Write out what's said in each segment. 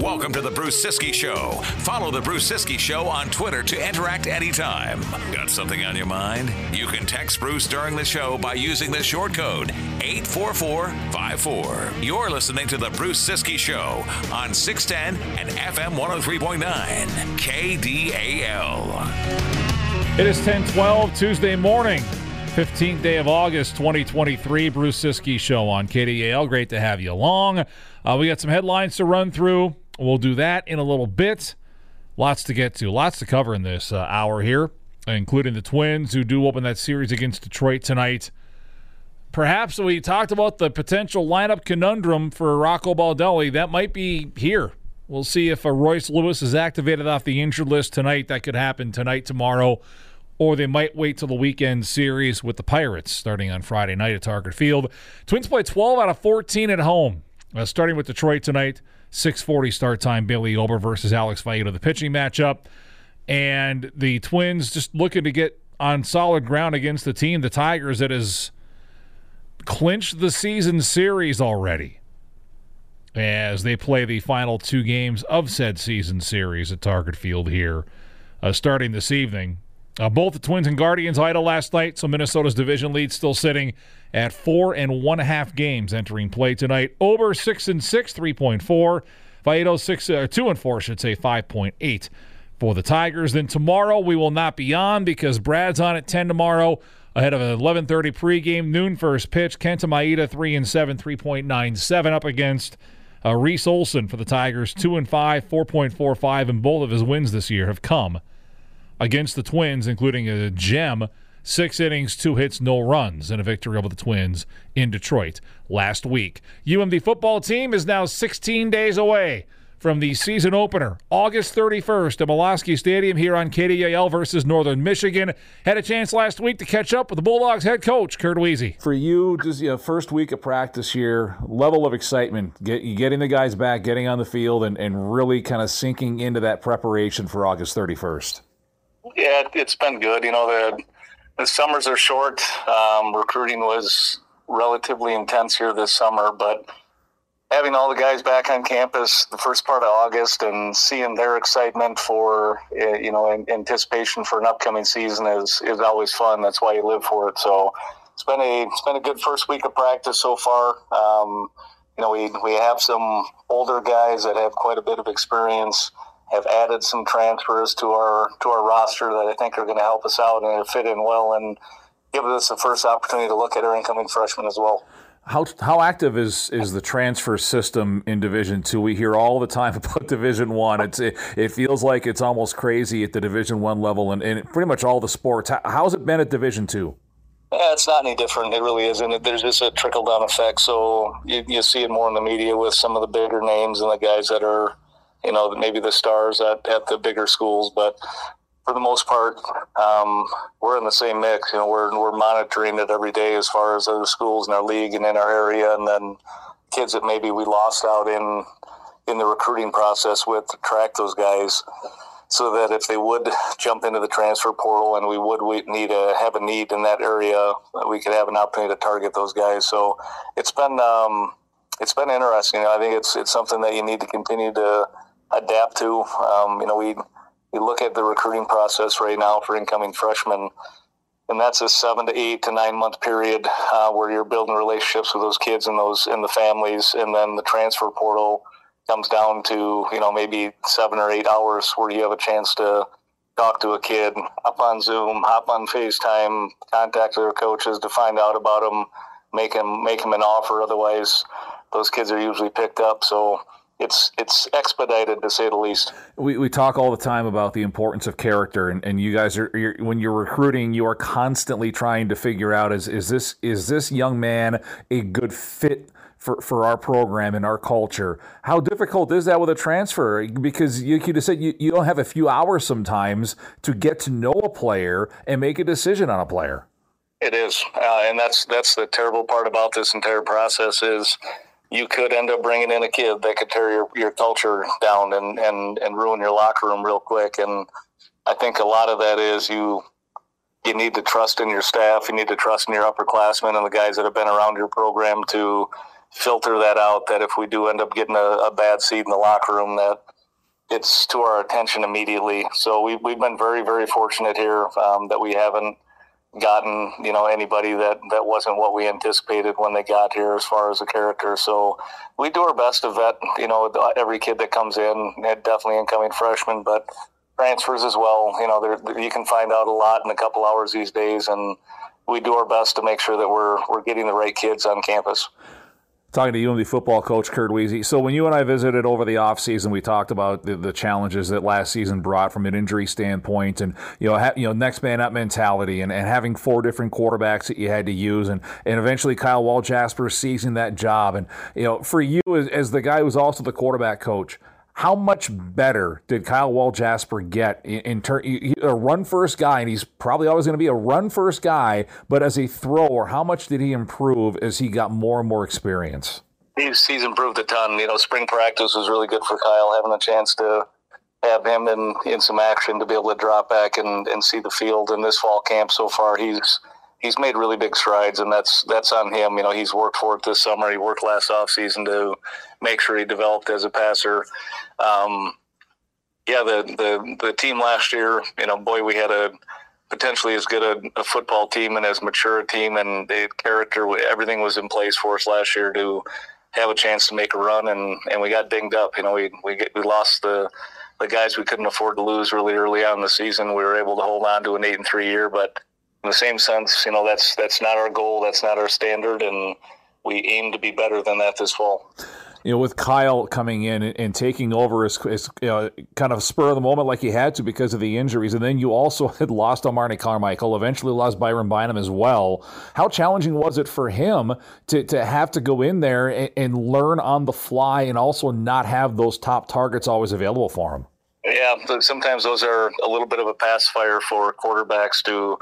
Welcome to the Bruce Ciskie Show. Follow the Bruce Ciskie Show on Twitter to interact anytime. Got something on your mind? You can text Bruce during the show by using the short code 84454. You're listening to the Bruce Ciskie Show on 610 and FM 103.9 KDAL. It is 1012 Tuesday morning. 15th day of August 2023, Bruce Ciskie Show on KDAL. Great to have you along. Uh, we got some headlines to run through. We'll do that in a little bit. Lots to get to, lots to cover in this uh, hour here, including the Twins who do open that series against Detroit tonight. Perhaps we talked about the potential lineup conundrum for Rocco Baldelli. That might be here. We'll see if uh, Royce Lewis is activated off the injured list tonight. That could happen tonight, tomorrow or they might wait till the weekend series with the Pirates starting on Friday night at Target Field. Twins play 12 out of 14 at home, uh, starting with Detroit tonight. 6:40 start time. Bailey Ober versus Alex Faedo, the pitching matchup, and the Twins just looking to get on solid ground against the team, the Tigers, that has clinched the season series already. As they play the final two games of said season series at Target Field here, uh, starting this evening. Uh, both the Twins and Guardians idle last night, so Minnesota's division lead still sitting at four and one half games entering play tonight. Ober six and six, three point four. Faedo six uh, two and four, should say five point eight for the Tigers. Then tomorrow we will not be on because Brad's on at ten tomorrow ahead of an 11:30 pregame noon first pitch. Kenta Maeda three and seven, 3.97 up against. Uh, Reese Olson for the Tigers, two and five, 4.45, and both of his wins this year have come against the Twins, including a gem, six innings, two hits, no runs, and a victory over the Twins in Detroit last week. UMD football team is now 16 days away from the season opener, August 31st at Malosky Stadium here on KDAL versus Northern Michigan. Had a chance last week to catch up with the Bulldogs head coach, Curt Wiese. For you, just you know, first week of practice here, level of excitement, get, getting the guys back, getting on the field, and, and really kind of sinking into that preparation for August 31st. Yeah, it's been good. You know, the the summers are short. Um, recruiting was relatively intense here this summer, but having all the guys back on campus the first part of August and seeing their excitement for eh, you know anticipation for an upcoming season is is always fun. That's why you live for it. So it's been a it's been a good first week of practice so far. Um, you know, we we have some older guys that have quite a bit of experience have added some transfers to our to our roster that I think are going to help us out and fit in well and give us the first opportunity to look at our incoming freshmen as well. How, how active is, is the transfer system in Division Two? We hear all the time about Division One. It's it, it, feels like it's almost crazy at the Division One level and, and pretty much all the sports. How, how's it been at Division Two? Yeah, it's not any different. It really isn't. There's just a trickle down effect. So you, you see it more in the media with some of the bigger names and the guys that are you know, maybe the stars at, at the bigger schools, but for the most part, um, we're in the same mix. You know, we're we're monitoring it every day as far as other schools in our league and in our area, and then kids that maybe we lost out in in the recruiting process with track those guys, so that if they would jump into the transfer portal and we would we need to have a need in that area, we could have an opportunity to target those guys. So it's been um, it's been interesting. I think it's it's something that you need to continue to adapt to. Um, you know, we we look at the recruiting process right now for incoming freshmen, and that's a seven to eight to nine month period uh, where you're building relationships with those kids and those and the families, and then the transfer portal comes down to you know maybe seven or eight hours where you have a chance to talk to a kid, hop on Zoom, hop on FaceTime, contact their coaches to find out about them, make them make them an offer. Otherwise, those kids are usually picked up. So it's it's expedited to say the least. We, we talk all the time about the importance of character, and, and you guys are you're, when you're recruiting, you are constantly trying to figure out is is this is this young man a good fit for, for our program and our culture. How difficult is that with a transfer? Because you could have said you, you don't have a few hours sometimes to get to know a player and make a decision on a player. It is, uh, and that's that's the terrible part about this entire process is you could end up bringing in a kid that could tear your, your culture down and, and, and ruin your locker room real quick. And I think a lot of that is you you need to trust in your staff. You need to trust in your upperclassmen and the guys that have been around your program to filter that out. That if we do end up getting a, a bad seed in the locker room, that it's to our attention immediately. So we, we've been very, very fortunate here um, that we haven't gotten you know anybody that that wasn't what we anticipated when they got here as far as a character so we do our best to vet you know every kid that comes in definitely incoming freshmen but transfers as well. You know, there, you can find out a lot in a couple hours these days, and we do our best to make sure that we're we're getting the right kids on campus. Talking to UNLV football coach Curt Wiese. So when you and I visited over the offseason, we talked about the, the, challenges that last season brought from an injury standpoint, and you know, ha- you know, next man up mentality, and, and having four different quarterbacks that you had to use, and and eventually Kyle Walljasper seizing that job, and you know, for you as, as the guy who's also the quarterback coach how much better did Kyle Walljasper get in, in turn? A run first guy, and he's probably always going to be a run first guy. But as a thrower, how much did he improve as he got more and more experience? He's he's improved a ton. You know, spring practice was really good for Kyle, having a chance to have him in in some action to be able to drop back and and see the field. In this fall camp so far, he's he's made really big strides, and that's that's on him. You know, he's worked for it this summer. He worked last offseason to make sure he developed as a passer. Um, yeah, the, the the team last year, you know, boy, we had a potentially as good a, a football team and as mature a team, and the character, everything was in place for us last year to have a chance to make a run, and, and we got dinged up. You know, we we we lost the the guys we couldn't afford to lose really early on in the season. We were able to hold on to an eight and three year, but in the same sense, you know, that's that's not our goal, that's not our standard, and we aim to be better than that this fall you know, with Kyle coming in and, taking over as, you know, kind of spur of the moment like he had to because of the injuries. And then you also had lost Armani Carmichael, eventually lost Byron Bynum as well. How challenging was it for him to, to have to go in there and, and learn on the fly and also not have those top targets always available for him? Yeah, sometimes those are a little bit of a pacifier for quarterbacks to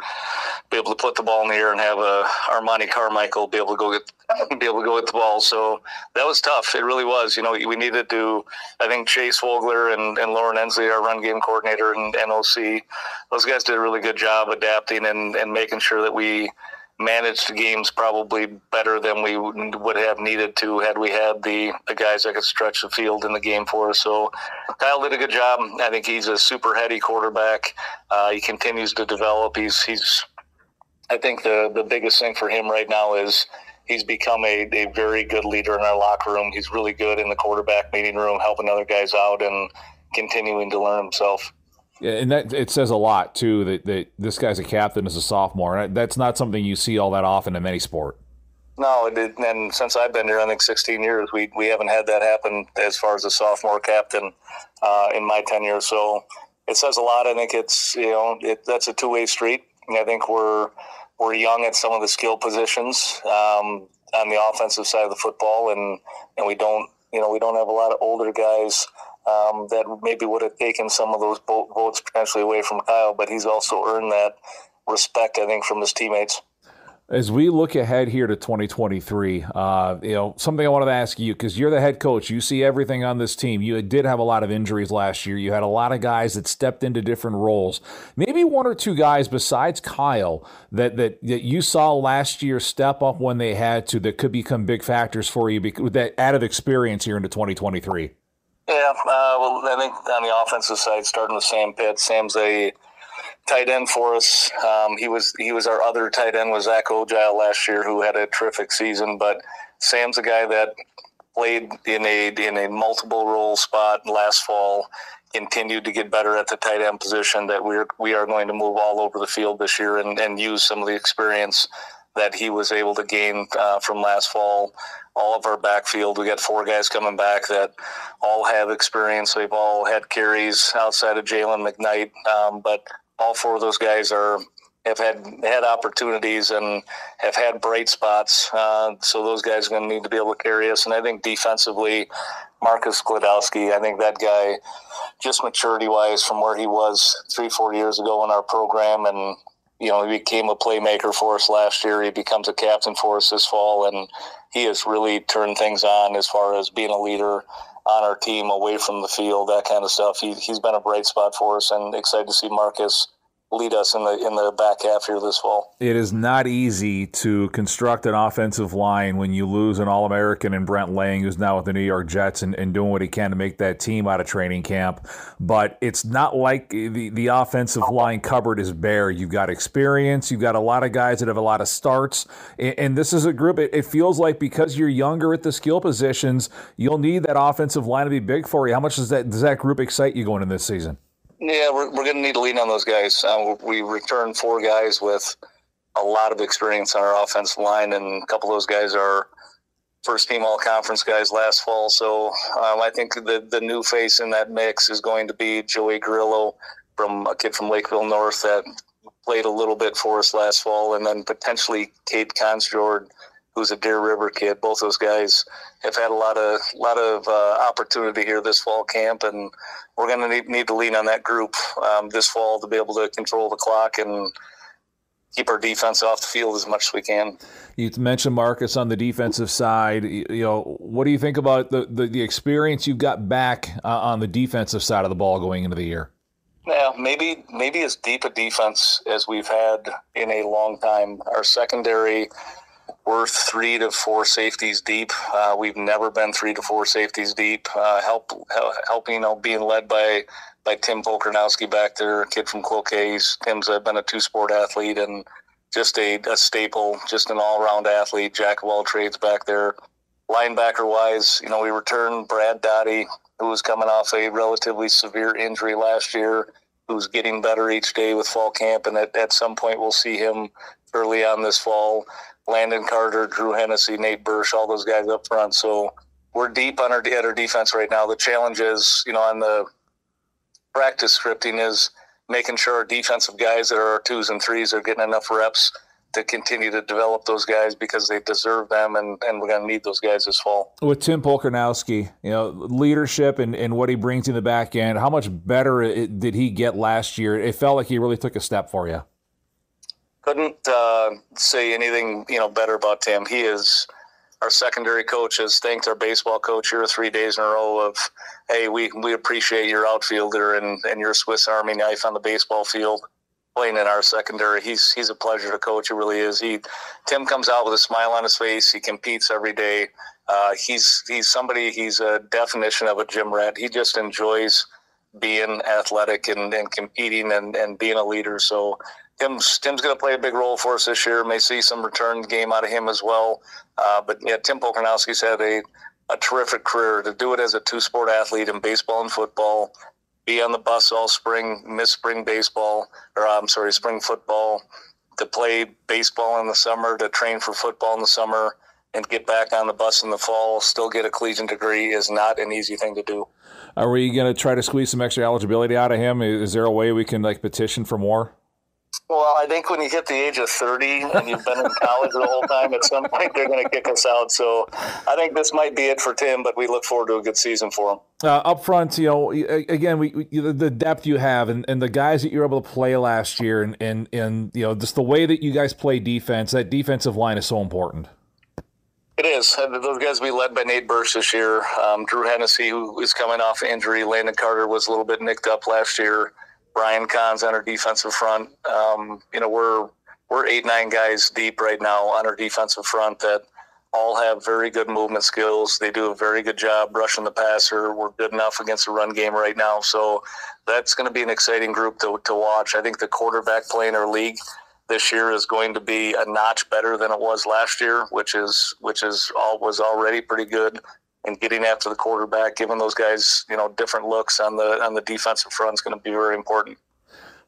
be able to put the ball in the air and have a Armani Carmichael be able to go get be able to go get the ball. So that was tough. It really was. You know, we needed to. I think Chase Vogler and, and Lauren Ensley, our run game coordinator and NOC, those guys did a really good job adapting and, and making sure that we managed the games probably better than we would have needed to had we had the, the guys that could stretch the field in the game for us. So Kyle did a good job. I think he's a super heady quarterback. Uh, he continues to develop. He's he's. I think the the biggest thing for him right now is he's become a, a very good leader in our locker room. He's really good in the quarterback meeting room, helping other guys out and continuing to learn himself. And that it says a lot too that, that this guy's a captain as a sophomore. And That's not something you see all that often in any sport. No, it, and since I've been here, I think 16 years, we we haven't had that happen as far as a sophomore captain uh, in my tenure. So it says a lot. I think it's you know it, that's a two way street. I think we're we're young at some of the skill positions um, on the offensive side of the football, and and we don't you know we don't have a lot of older guys um, that maybe would have taken some of those votes potentially away from Kyle, but he's also earned that respect, I think, from his teammates. As we look ahead here to 2023, uh, you know something I wanted to ask you because you're the head coach. You see everything on this team. You did have a lot of injuries last year. You had a lot of guys that stepped into different roles. Maybe one or two guys besides Kyle that that, that you saw last year step up when they had to that could become big factors for you with that added experience here into 2023. Yeah, uh, well, I think on the offensive side, starting with Sam Pitt, Sam's a tight end for us. Um, he was he was our other tight end was Zach Ogile last year, who had a terrific season. But Sam's a guy that played in a in a multiple role spot last fall. Continued to get better at the tight end position. That we're we are going to move all over the field this year and, and use some of the experience that he was able to gain uh, from last fall all of our backfield. We got four guys coming back that all have experience. They've all had carries outside of Jalen McKnight, um, but all four of those guys are have had had opportunities and have had bright spots. Uh, so those guys are going to need to be able to carry us. And I think defensively, Marcus Gladowski, I think that guy, just maturity wise, from where he was three, four years ago in our program, and you know, he became a playmaker for us last year. He becomes a captain for us this fall, and he has really turned things on as far as being a leader on our team away from the field, that kind of stuff. He, he's been a bright spot for us, and excited to see Marcus lead us in the in the back half here this fall. It is not easy to construct an offensive line when you lose an All American in Brent Laing, who's now with the New York Jets and, and doing what he can to make that team out of training camp. But it's not like the, the offensive line cupboard is bare. You've got experience, you've got a lot of guys that have a lot of starts. And, and this is a group, it, it feels like because you're younger at the skill positions, you'll need that offensive line to be big for you. How much does that does that group excite you going in this season? Yeah, we're, we're going to need to lean on those guys. Uh, we returned four guys with a lot of experience on our offensive line, and a couple of those guys are first team all conference guys last fall. So um, I think the, the new face in that mix is going to be Joey Grillo from a kid from Lakeville North that played a little bit for us last fall, and then potentially Kate Consjord who's a Deer River kid. Both those guys have had a lot of lot of uh, opportunity here this fall camp, and we're going to need, need to lean on that group um, this fall to be able to control the clock and keep our defense off the field as much as we can. You mentioned Marcus on the defensive side. You know, what do you think about the the, the experience you've got back uh, on the defensive side of the ball going into the year? Yeah, maybe maybe as deep a defense as we've had in a long time. Our secondary we're three to four safeties deep. Uh, we've never been three to four safeties deep. Uh, help, help, helping, you know, being led by by Tim Polkernowski back there, a kid from Cloquet. Tim's uh, been a two sport athlete and just a, a staple, just an all round athlete, jack of all trades back there. Linebacker wise, you know, we returned Brad Dottie, who was coming off a relatively severe injury last year, who's getting better each day with fall camp, and at, at some point we'll see him early on this fall. Landon Carter, Drew Hennessy, Nate Bursch, all those guys up front. So we're deep on our, at our defense right now. The challenge is, you know, on the practice scripting is making sure our defensive guys that are our twos and threes are getting enough reps to continue to develop those guys because they deserve them, and, and we're going to need those guys this fall. With Tim Polkernowski, you know, leadership and, and what he brings in the back end, how much better it, did he get last year? It felt like he really took a step for you couldn't uh, say anything you know better about Tim. He is our secondary coach has thanked our baseball coach here three days in a row of, hey, we, we appreciate your outfielder and, and your Swiss Army knife on the baseball field playing in our secondary. He's he's a pleasure to coach. It really is. He Tim comes out with a smile on his face. He competes every day. Uh, he's he's somebody. He's a definition of a gym rat. He just enjoys being athletic and, and competing and, and being a leader. So Tim's Tim's going to play a big role for us this year. May see some return game out of him as well. Uh, but yeah, Tim Polkernowski's had a, a terrific career to do it as a two sport athlete in baseball and football. Be on the bus all spring, miss spring baseball, or I'm sorry, spring football. To play baseball in the summer, to train for football in the summer, and get back on the bus in the fall, still get a collegiate degree is not an easy thing to do. Are we going to try to squeeze some extra eligibility out of him? Is there a way we can like petition for more? Well, I think when you hit the age of 30 and you've been in college the whole time, at some point they're going to kick us out. So I think this might be it for Tim, but we look forward to a good season for him. Uh, up front, you know, again, we, we, the depth you have and, and the guys that you were able to play last year and, and, and, you know, just the way that you guys play defense, that defensive line is so important. It is. Those guys will be led by Nate Bursch this year. Um, Drew Hennessy, who is coming off injury. Landon Carter was a little bit nicked up last year. Brian Kahn's on our defensive front. Um, you know, we're we're eight nine guys deep right now on our defensive front that all have very good movement skills. They do a very good job rushing the passer. We're good enough against the run game right now, so that's going to be an exciting group to to watch. I think the quarterback play in our league this year is going to be a notch better than it was last year, which is which is all was already pretty good and getting after the quarterback, giving those guys you know different looks on the on the defensive front is going to be very important.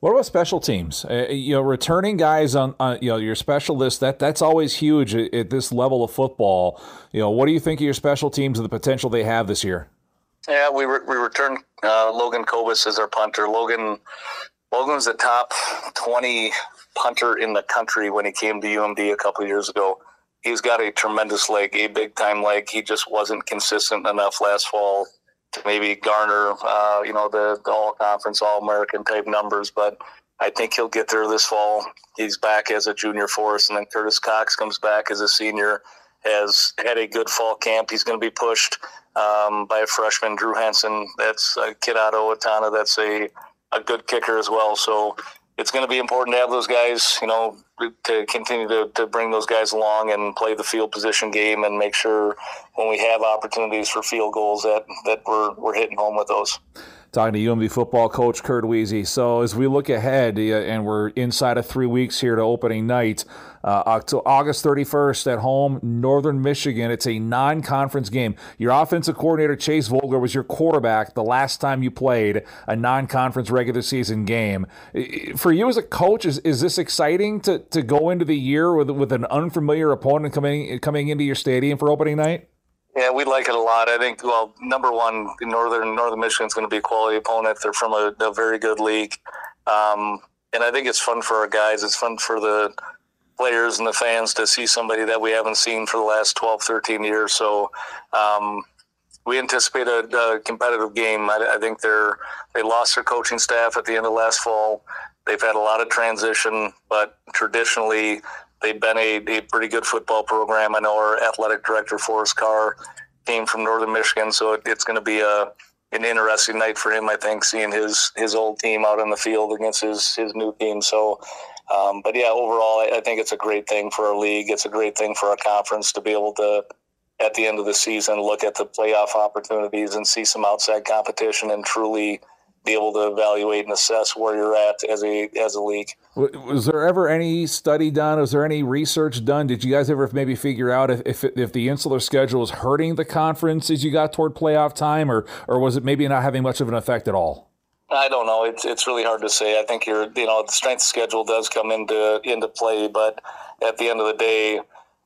What about special teams? Uh, you know, returning guys on, on, you know your specialists that that's always huge at, at, this level of football. You know, what do you think of your special teams and the potential they have this year? Yeah, we re- we returned uh, Logan Kobus as our punter. Logan Logan's the top twenty punter in the country when he came to UMD a couple years ago he's got a tremendous leg, a big time leg. He just wasn't consistent enough last fall to maybe garner, uh, you know, the, the all conference, all American type numbers. But I think he'll get there this fall. He's back as a junior for us, and then Curtis Cox comes back as a senior. Has had a good fall camp. He's going to be pushed um, by a freshman, Drew Henson. That's a kid out of Owatonna. That's a a good kicker as well. So it's going to be important to have those guys, you know, to continue to, to bring those guys along and play the field position game and make sure when we have opportunities for field goals that, that we're, we're hitting home with those talking to UMD football coach Curt Wiese. So as we look ahead, and we're inside of three weeks here to opening night, uh, August 31st at home, Northern Michigan. It's a non-conference game. Your offensive coordinator Chase Vogler was your quarterback the last time you played a non-conference regular season game. For you as a coach, is, is this exciting to, to go into the year with with an unfamiliar opponent coming coming into your stadium for opening night? Yeah, we like it a lot. I think, well, number one, Northern Northern Michigan is going to be a quality opponent. They're from a, a very good league, um, and I think it's fun for our guys. It's fun for the players and the fans to see somebody that we haven't seen for the last 12, 13 years. So um, we anticipate a, a competitive game. I, I, think they're they lost their coaching staff at the end of last fall. They've had a lot of transition, but traditionally they've been a, a pretty good football program. I know our athletic director Forrest Karr came from Northern Michigan, so it, it's going to be a an interesting night for him. I think seeing his his old team out in the field against his his new team. So, um, but yeah, overall, I, I, think it's a great thing for our league. It's a great thing for our conference to be able to. At the end of the season, look at the playoff opportunities and see some outside competition and truly be able to evaluate and assess where you're at as a as a league. Was there ever any study done? Was there any research done? Did you guys ever maybe figure out if if, if the insular schedule was hurting the conference as you got toward playoff time, or or was it maybe not having much of an effect at all? I don't know. It's it's really hard to say. I think you're you know the strength schedule does come into into play, but at the end of the day,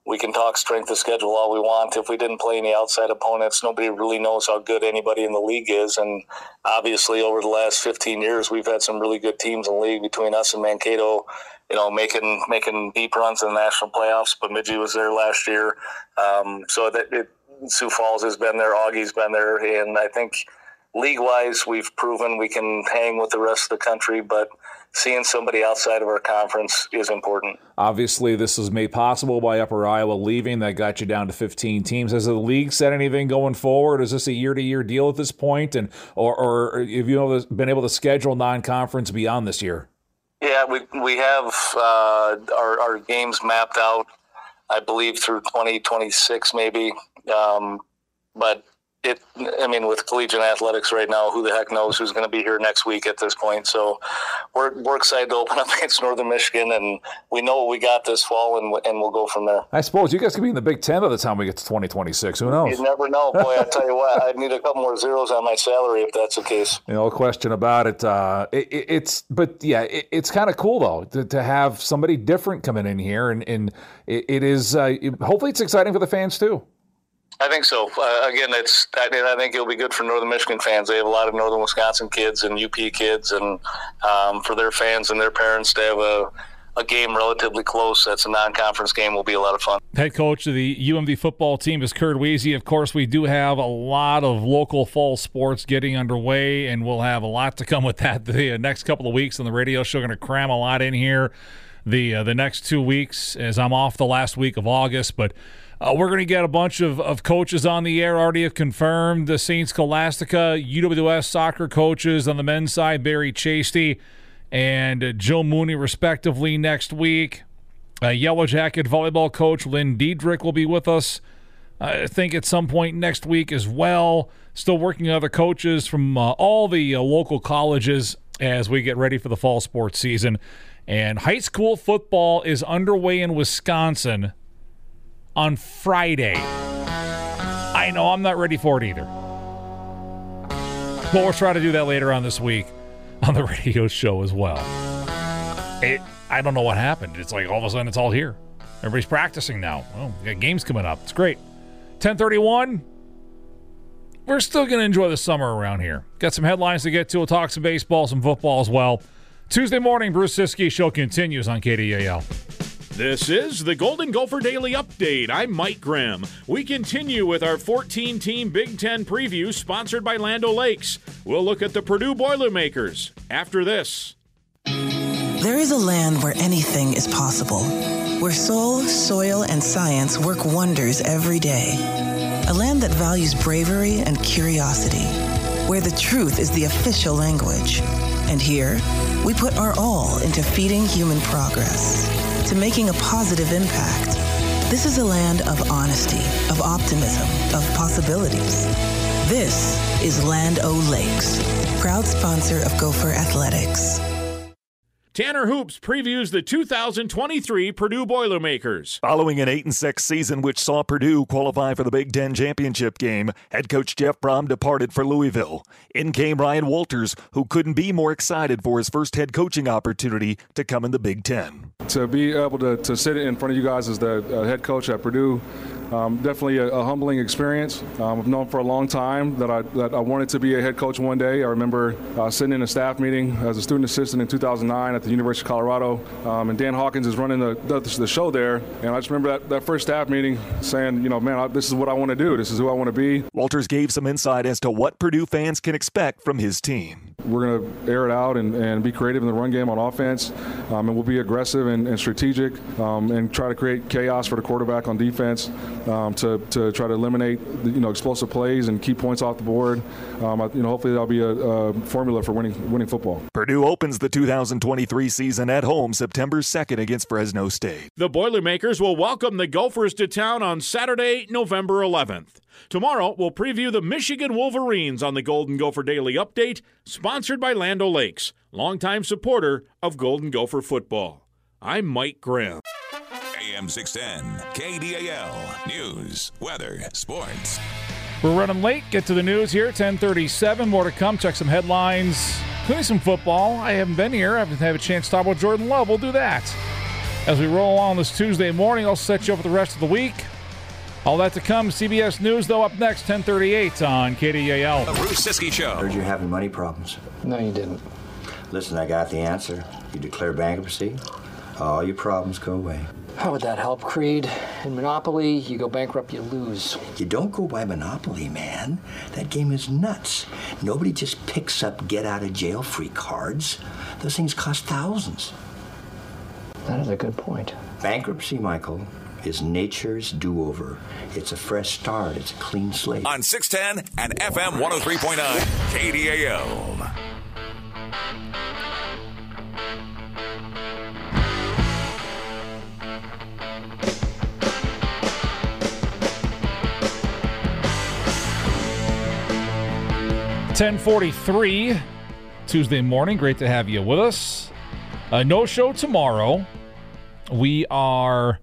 we can talk strength of schedule all we want. If we didn't play any outside opponents, nobody really knows how good anybody in the league is. And obviously, over the last 15 years, we've had some really good teams in the league between us and Mankato. You know, making making deep runs in the national playoffs. Bemidji was there last year, um, so that it, Sioux Falls has been there, Augie's been there, and I think league wise, we've proven we can hang with the rest of the country, but seeing somebody outside of our conference is important. Obviously, this was made possible by Upper Iowa leaving. That got you down to 15 teams. Has the league said anything going forward? Is this a year-to-year deal at this point, and or, or have you been able to schedule non-conference beyond this year? Yeah, we we have uh, our our games mapped out. I believe through 2026, maybe. Um, but it, I mean, with collegiate athletics right now, who the heck knows who's going to be here next week at this point? So we're, we're excited to open up against Northern Michigan, and we know what we got this fall, and, and we'll go from there. I suppose you guys could be in the Big Ten by the time we get to 2026. Who knows? You never know. Boy, I tell you what, I need a couple more zeros on my salary if that's the case. No question about it. Uh, it, it it's, but yeah, it, it's kind of cool, though, to, to, have somebody different coming in here, and, and it is, uh, hopefully, it's exciting for the fans, too. I think so. Uh, again, it's I, I, think it'll be good for Northern Michigan fans. They have a lot of Northern Wisconsin kids and UP kids, and um, for their fans and their parents to have a a game relatively close that's a non-conference game will be a lot of fun. Head coach of the UMD football team is Curt Wiese. Of course, we do have a lot of local fall sports getting underway, and we'll have a lot to come with that the next couple of weeks on the radio show. Going to cram a lot in here the uh, the next two weeks as I'm off the last week of August, but. Uh, we're going to get a bunch of, of coaches on the air already have confirmed the St. Scholastica UWS soccer coaches on the men's side, Barry Chasty and uh, Joe Mooney, respectively, next week. Uh, Yellow Jacket volleyball coach Lynn Diedrich will be with us, I think, at some point next week as well. Still working with other coaches from uh, all the uh, local colleges as we get ready for the fall sports season. And high school football is underway in Wisconsin on Friday. I know I'm not ready for it either. But we'll try to do that later on this week on the radio show as well. It, I don't know what happened. It's like all of a sudden it's all here. Everybody's practicing now. Well, we got games coming up. It's great. 1031. We're still going to enjoy the summer around here. Got some headlines to get to. We'll talk some baseball, some football as well. Tuesday morning, Bruce Ciskie show continues on KDAL. This is the Golden Gopher Daily Update. I'm Mike Grimm. We continue with our 14 team Big Ten preview sponsored by Land O'Lakes. We'll look at the Purdue Boilermakers after this. There is a land where anything is possible, where soul, soil, and science work wonders every day. A land that values bravery and curiosity, where the truth is the official language And here, we put our all into feeding human progress, to making a positive impact. This is a land of honesty, of optimism, of possibilities. This is Land O Lakes, proud sponsor of Gopher Athletics. Tanner Hoops previews the 2023 Purdue Boilermakers. Following an 8 and 6 season which saw Purdue qualify for the Big 10 championship game, head coach Jeff Brohm departed for Louisville. In came Ryan Walters, who couldn't be more excited for his first head coaching opportunity to come in the Big 10. To be able to, to sit in front of you guys as the uh, head coach at Purdue um, definitely a, a, humbling experience. Um, I've known for a long time that I, that I wanted to be a head coach one day. I remember uh, sitting in a staff meeting as a student assistant in 2009 at the University of Colorado, um, and Dan Hawkins is running the, the, the, show there. And I just remember that, that first staff meeting saying, you know, man, I, this is what I want to do. This is who I want to be. Walters gave some insight as to what Purdue fans can expect from his team. We're going to air it out and, and be creative in the run game on offense, um, and we'll be aggressive and, and strategic um, and try to create chaos for the quarterback on defense um, to, to try to eliminate the, you know explosive plays and keep points off the board. Um, you know, hopefully that'll be a, a, formula for winning winning football. Purdue opens the 2023 season at home September 2nd against Fresno State. The Boilermakers will welcome the Gophers to town on Saturday, November 11th. Tomorrow, we'll preview the Michigan Wolverines on the Golden Gopher Daily Update, sponsored by Land O Lakes, longtime supporter of Golden Gopher football. I'm Mike Grimm. AM 610, KDAL, News, Weather, Sports. We're running late. Get to the news here, 1037. More to come. Check some headlines, including some football. I haven't been here. I haven't had a chance to talk about Jordan Love. We'll do that. As we roll along this Tuesday morning, I'll set you up for the rest of the week. All that to come. CBS News, though, up next, 1038 on KDAL. The Bruce Ciskie Show. Heard you're having money problems. No, you didn't. Listen, I got the answer. You declare bankruptcy, all your problems go away. How would that help, Creed? In Monopoly, you go bankrupt, you lose. You don't go by Monopoly, man. That game is nuts. Nobody just picks up get out of jail free cards. Those things cost thousands. That is a good point. Bankruptcy, Michael, is nature's do over. It's a fresh start, it's a clean slate. On 610 and FM 103.9, KDAL. Ten forty-three, Tuesday morning. Great to have you with us. Uh, no show tomorrow. We are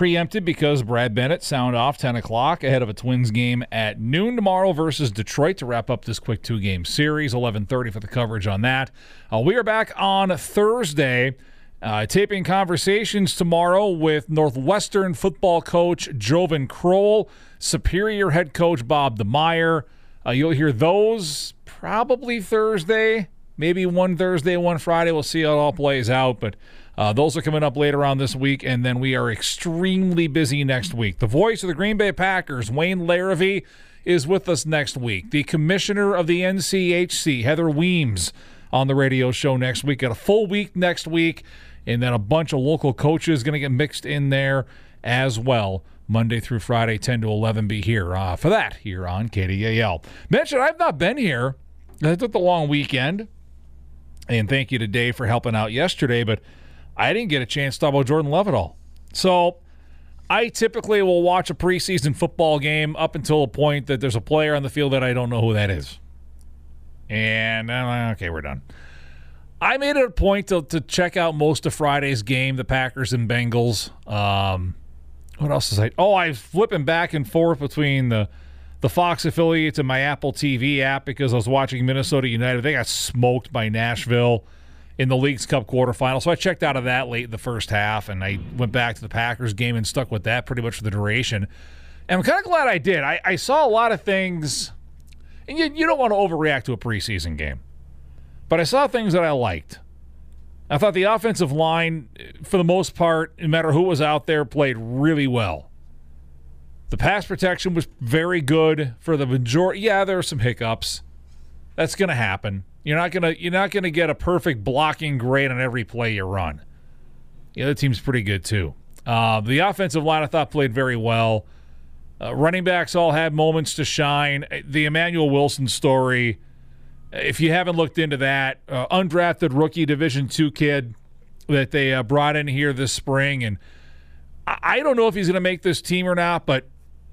preempted because Brad Bennett sound off 10 o'clock ahead of a Twins game at noon tomorrow versus Detroit to wrap up this quick two game series. 11:30 for the coverage on that. Uh, we are back on Thursday. Uh, taping conversations tomorrow with Northwestern football coach Joven Kroll, Superior head coach Bob DeMeyer. Uh, you'll hear those probably Thursday, maybe one Thursday, one Friday. We'll see how it all plays out. But uh, those are coming up later on this week, and then we are extremely busy next week. The voice of the Green Bay Packers, Wayne Larrivee, is with us next week. The commissioner of the NCHC, Heather Weems, on the radio show next week. Got a full week next week, and then a bunch of local coaches going to get mixed in there as well. Monday through Friday, 10 to 11, be here uh, for that here on KDAL. Mention I've not been here. I took the long weekend, and thank you to Dave for helping out yesterday, but I didn't get a chance to talk about Jordan Love at all. So I typically will watch a preseason football game up until a point that there's a player on the field that I don't know who that is. And I'm like, okay, we're done. I made it a point to, to check out most of Friday's game, the Packers and Bengals. Um, what else is I? Oh, I was flipping back and forth between the the Fox affiliates and my Apple TV app because I was watching Minnesota United. They got smoked by Nashville in the League's Cup quarterfinal. So I checked out of that late in the first half, and I went back to the Packers game and stuck with that pretty much for the duration. And I'm kind of glad I did. I, I saw a lot of things, and you, you don't want to overreact to a preseason game, but I saw things that I liked. I thought the offensive line, for the most part, no matter who was out there, played really well. The pass protection was very good for the majority. Yeah, there were some hiccups. That's going to happen. You're not gonna you're not gonna get a perfect blocking grade on every play you run. The other team's pretty good too. Uh, the offensive line I thought played very well. Uh, running backs all had moments to shine. The Emmanuel Wilson story if you haven't looked into that, uh, undrafted rookie Division two kid that they uh, brought in here this spring, and I, I don't know if he's going to make this team or not, but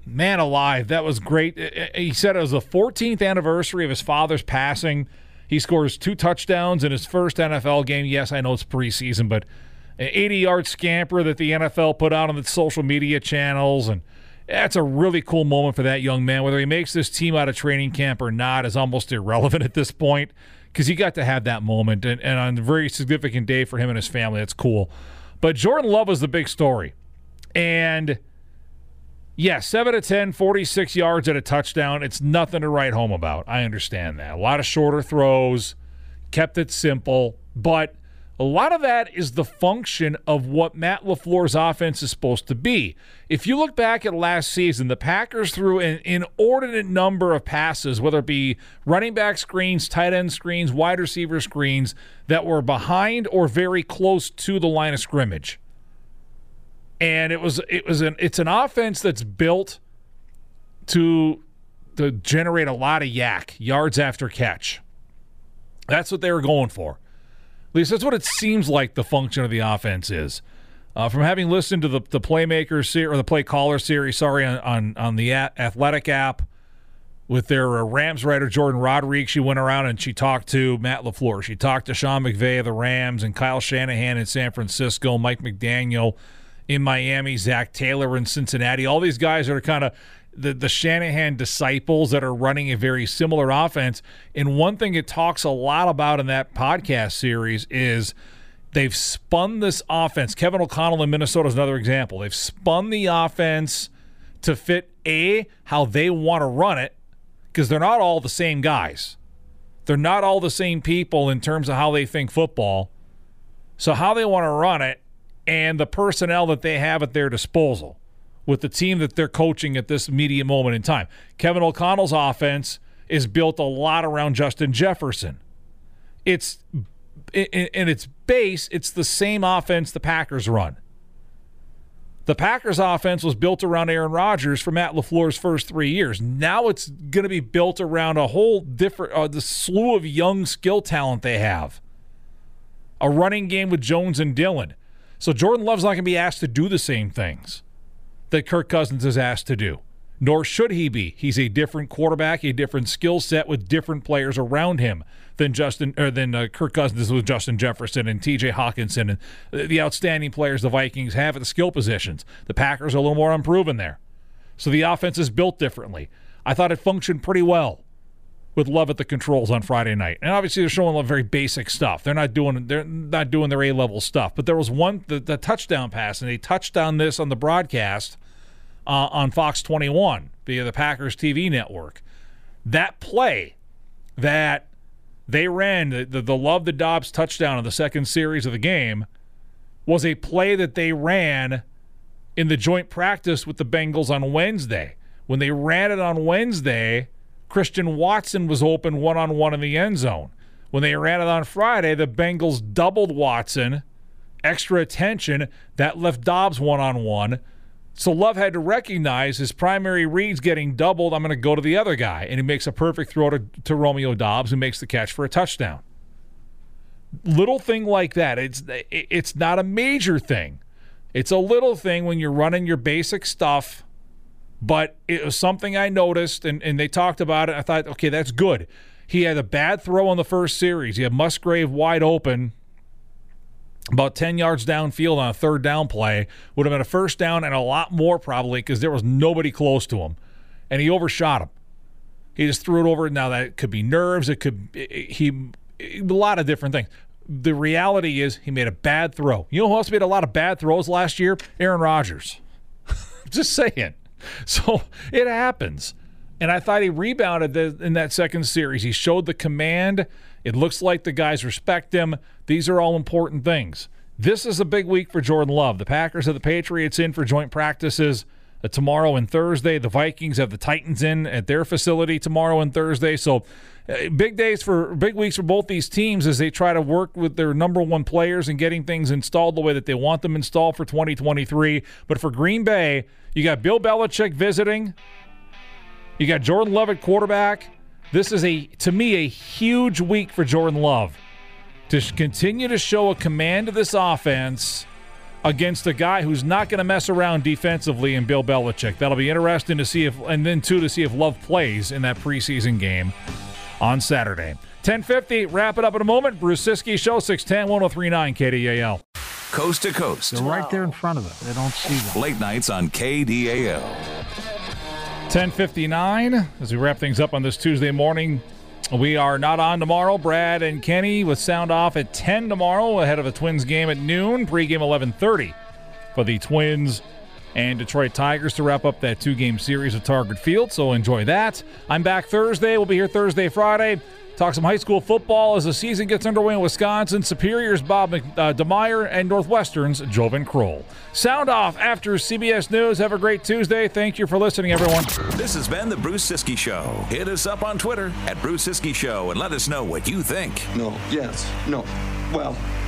man alive, that was great. Uh, uh, he said it was the 14th anniversary of his father's passing. He scores two touchdowns in his first NFL game. Yes, I know it's preseason, but an 80 yard scamper that the NFL put out on the social media channels. And that's a really cool moment for that young man. Whether he makes this team out of training camp or not is almost irrelevant at this point because he got to have that moment. And, and on a very significant day for him and his family, that's cool. But Jordan Love was the big story. And yeah, 7 to 10, 46 yards at a touchdown. It's nothing to write home about. I understand that. A lot of shorter throws, kept it simple, but a lot of that is the function of what Matt LaFleur's offense is supposed to be. If you look back at last season, the Packers threw an inordinate number of passes, whether it be running back screens, tight end screens, wide receiver screens, that were behind or very close to the line of scrimmage and it was it was an it's an offense that's built to to generate a lot of YAC yards after catch. That's what they were going for. At least that's what it seems like the function of the offense is. Uh, from having listened to the the playmaker series or the play caller series, sorry, on on, on the athletic app with their uh, Rams writer Jourdan Rodrigue, she went around and she talked to Matt LaFleur. She talked to Sean McVay of the Rams and Kyle Shanahan in San Francisco, Mike McDaniel in Miami, Zac Taylor in Cincinnati. All these guys are kind of the, the Shanahan disciples that are running a very similar offense. And one thing it talks a lot about in that podcast series is they've spun this offense. Kevin O'Connell in Minnesota is another example. They've spun the offense to fit A, how they want to run it, because they're not all the same guys. They're not all the same people in terms of how they think football. So, how they want to run it and the personnel that they have at their disposal with the team that they're coaching at this immediate moment in time. Kevin O'Connell's offense is built a lot around Justin Jefferson. It's in its base, it's the same offense the Packers run. The Packers offense was built around Aaron Rodgers for Matt LaFleur's first three years. Now it's going to be built around a whole different, uh, the slew of young skill talent they have. A running game with Jones and Dillon. So Jordan Love's not going to be asked to do the same things that Kirk Cousins is asked to do, nor should he be. He's a different quarterback, a different skill set with different players around him than Justin or than uh, Kirk Cousins with Justin Jefferson and T.J. Hockenson and the outstanding players the Vikings have at the skill positions. The Packers are a little more unproven there, so the offense is built differently. I thought it functioned pretty well with Love at the controls on Friday night. And obviously they're showing a very basic stuff. They're not doing they're not doing their A level stuff. But there was one the, the, touchdown pass, and they touched on this on the broadcast uh, on Fox 21 via the Packers TV network. That play that they ran the, the, the Love the Doubs touchdown in the second series of the game was a play that they ran in the joint practice with the Bengals on Wednesday. When they ran it on Wednesday, Christian Watson was open one on one in the end zone. When they ran it on Friday, the Bengals doubled Watson, extra attention. That left Doubs one on one. So Love had to recognize his primary reads getting doubled. I'm going to go to the other guy. And he makes a perfect throw to, to Romeo Doubs, who makes the catch for a touchdown. Little thing like that. It's it's not a major thing. It's a little thing when you're running your basic stuff but it was something I noticed, and, and they talked about it. I thought, okay, that's good. He had a bad throw on the first series. He had Musgrave wide open, about 10 yards downfield on a third down play. Would have been a first down and a lot more probably because there was nobody close to him. And he overshot him. He just threw it over. Now, that could be nerves. It could, he, a lot of different things. The reality is he made a bad throw. You know who else made a lot of bad throws last year? Aaron Rodgers. just saying. So it happens. And I thought he rebounded in that second series. He showed the command. It looks like the guys respect him. These are all important things. This is a big week for Jordan Love. The Packers and the Patriots in for joint practices uh, tomorrow and Thursday. The Vikings have the Titans in at their facility tomorrow and Thursday. So uh, big days for big weeks for both these teams as they try to work with their number one players and getting things installed the way that they want them installed for 2023. But for Green Bay, you got Bill Belichick visiting. You got Jordan Love at quarterback. This is a to me a huge week for Jordan Love to continue to show a command of this offense against a guy who's not going to mess around defensively in Bill Belichick. That'll be interesting to see if, and then too to see if Love plays in that preseason game on Saturday. 1050, wrap it up in a moment. Bruce Ciskie Show, 610 1039 KDAL. Coast to coast. They're right there in front of them. They don't see them. Late nights on KDAL. 1059, as we wrap things up on this Tuesday morning. We are not on tomorrow. Brad and Kenny with sound off at 10 tomorrow ahead of the Twins game at noon. Pregame 11:30 for the Twins and Detroit Tigers to wrap up that two-game series at Target Field. So enjoy that. I'm back Thursday. We'll be here Thursday, Friday. Talk some high school football as the season gets underway in Wisconsin. Superior's Bob uh, DeMeyer and Northwestern's Joven Kroll. Sound off after CBS News. Have a great Tuesday. Thank you for listening, everyone. This has been the Bruce Ciskie Show. Hit us up on Twitter at Bruce Ciskie Show and let us know what you think. No, yes, no. Well,